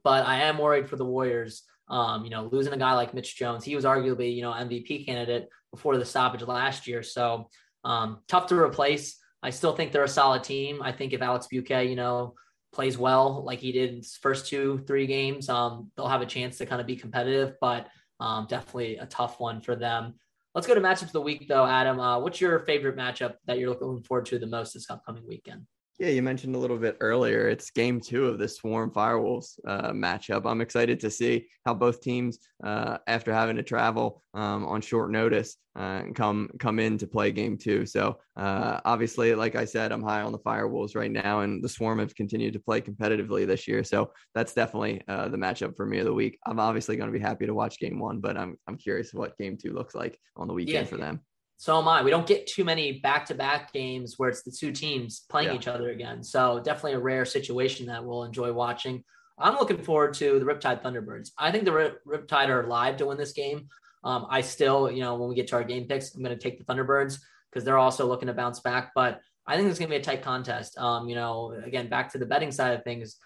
but I am worried for the Warriors. Um, you know, losing a guy like Mitch Jones, he was arguably, you know, MVP candidate before the stoppage last year. So um, tough to replace. I still think they're a solid team. I think if Alex Buque, you know, plays well like he did his first two, three games, um, they'll have a chance to kind of be competitive, but um, definitely a tough one for them. Let's go to matchups of the week, though, Adam. Uh, what's your favorite matchup that you're looking forward to the most this upcoming weekend? Yeah, you mentioned a little bit earlier. It's game two of the Swarm Firewolves uh, matchup. I'm excited to see how both teams, uh, after having to travel um, on short notice, uh, come come in to play game two. So uh, obviously, like I said, I'm high on the Firewolves right now, and the Swarm have continued to play competitively this year. So that's definitely uh, the matchup for me of the week. I'm obviously going to be happy to watch game one, but I'm I'm curious what game two looks like on the weekend yeah. for them. So am I. We don't get too many back to back games where it's the two teams playing yeah. each other again. So definitely a rare situation that we'll enjoy watching. I'm looking forward to the Riptide Thunderbirds. I think the Riptide are live to win this game. Um, I still, you know, when we get to our game picks, I'm going to take the Thunderbirds because they're also looking to bounce back. But I think it's going to be a tight contest. Um, you know, again, back to the betting side of things,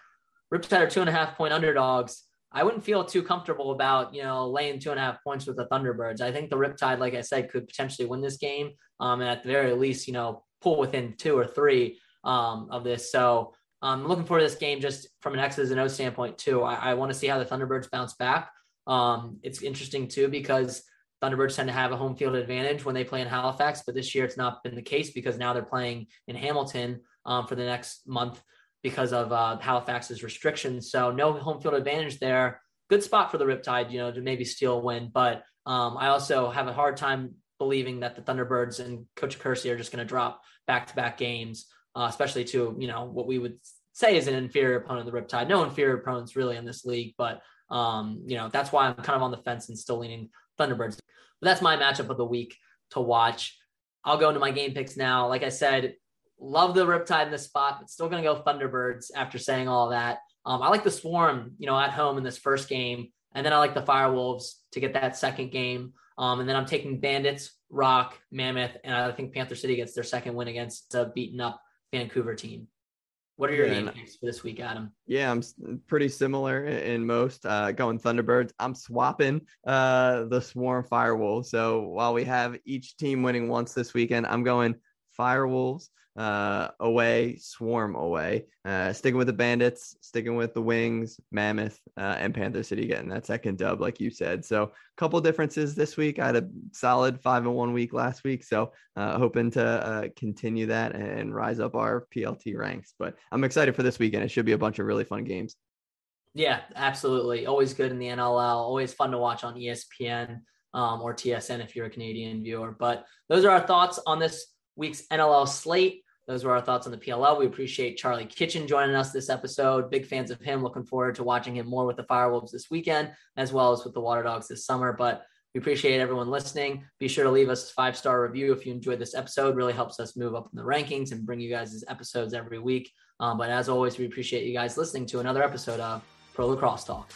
Riptide are two and a half point underdogs. I wouldn't feel too comfortable about, you know, laying two and a half points with the Thunderbirds. I think the Riptide, like I said, could potentially win this game. Um, and at the very least, you know, pull within two or three um, of this. So I'm um, looking for this game just from an X's and O standpoint too. I, I want to see how the Thunderbirds bounce back. Um, it's interesting too because Thunderbirds tend to have a home field advantage when they play in Halifax, but this year it's not been the case because now they're playing in Hamilton um, for the next month because of uh, Halifax's restrictions. So no home field advantage there. Good spot for the Riptide, you know, to maybe steal a win. But um, I also have a hard time believing that the Thunderbirds and Coach Kersey are just going to drop back-to-back games, uh, especially to you know what we would say is an inferior opponent, the Riptide. No inferior opponents really in this league, but um, you know that's why I'm kind of on the fence and still leaning Thunderbirds. But that's my matchup of the week to watch. I'll go into my game picks now. Like I said, Love the Riptide in this spot, but still going to go Thunderbirds after saying all that. Um, I like the Swarm, you know, at home in this first game. And then I like the Firewolves to get that second game. Um, and then I'm taking Bandits, Rock, Mammoth, and I think Panther City gets their second win against a beaten up Vancouver team. What are your yeah, picks for this week, Adam? Yeah, I'm pretty similar in most. Uh, going Thunderbirds. I'm swapping uh, the Swarm Firewolves. So while we have each team winning once this weekend, I'm going Firewolves uh, away, Swarm away. Uh, sticking with the Bandits, sticking with the Wings, Mammoth, uh, and Panther City getting that second dub, like you said. So, a couple differences this week. I had a solid five and one week last week, so uh, hoping to uh, continue that and rise up our PLT ranks. But I'm excited for this weekend. It should be a bunch of really fun games. Yeah, absolutely. Always good in the NLL. Always fun to watch on ESPN um, or TSN if you're a Canadian viewer. But those are our thoughts on this week's NLL slate. Those were our thoughts on the PLL. We appreciate Charlie Kitchen joining us this episode. Big fans of him. Looking forward to watching him more with the Firewolves this weekend, as well as with the Water Dogs this summer. But we appreciate everyone listening. Be sure to leave us a five star review if you enjoyed this episode. Really helps us move up in the rankings and bring you guys these episodes every week. Um, but as always, we appreciate you guys listening to another episode of Pro Lacrosse Talk.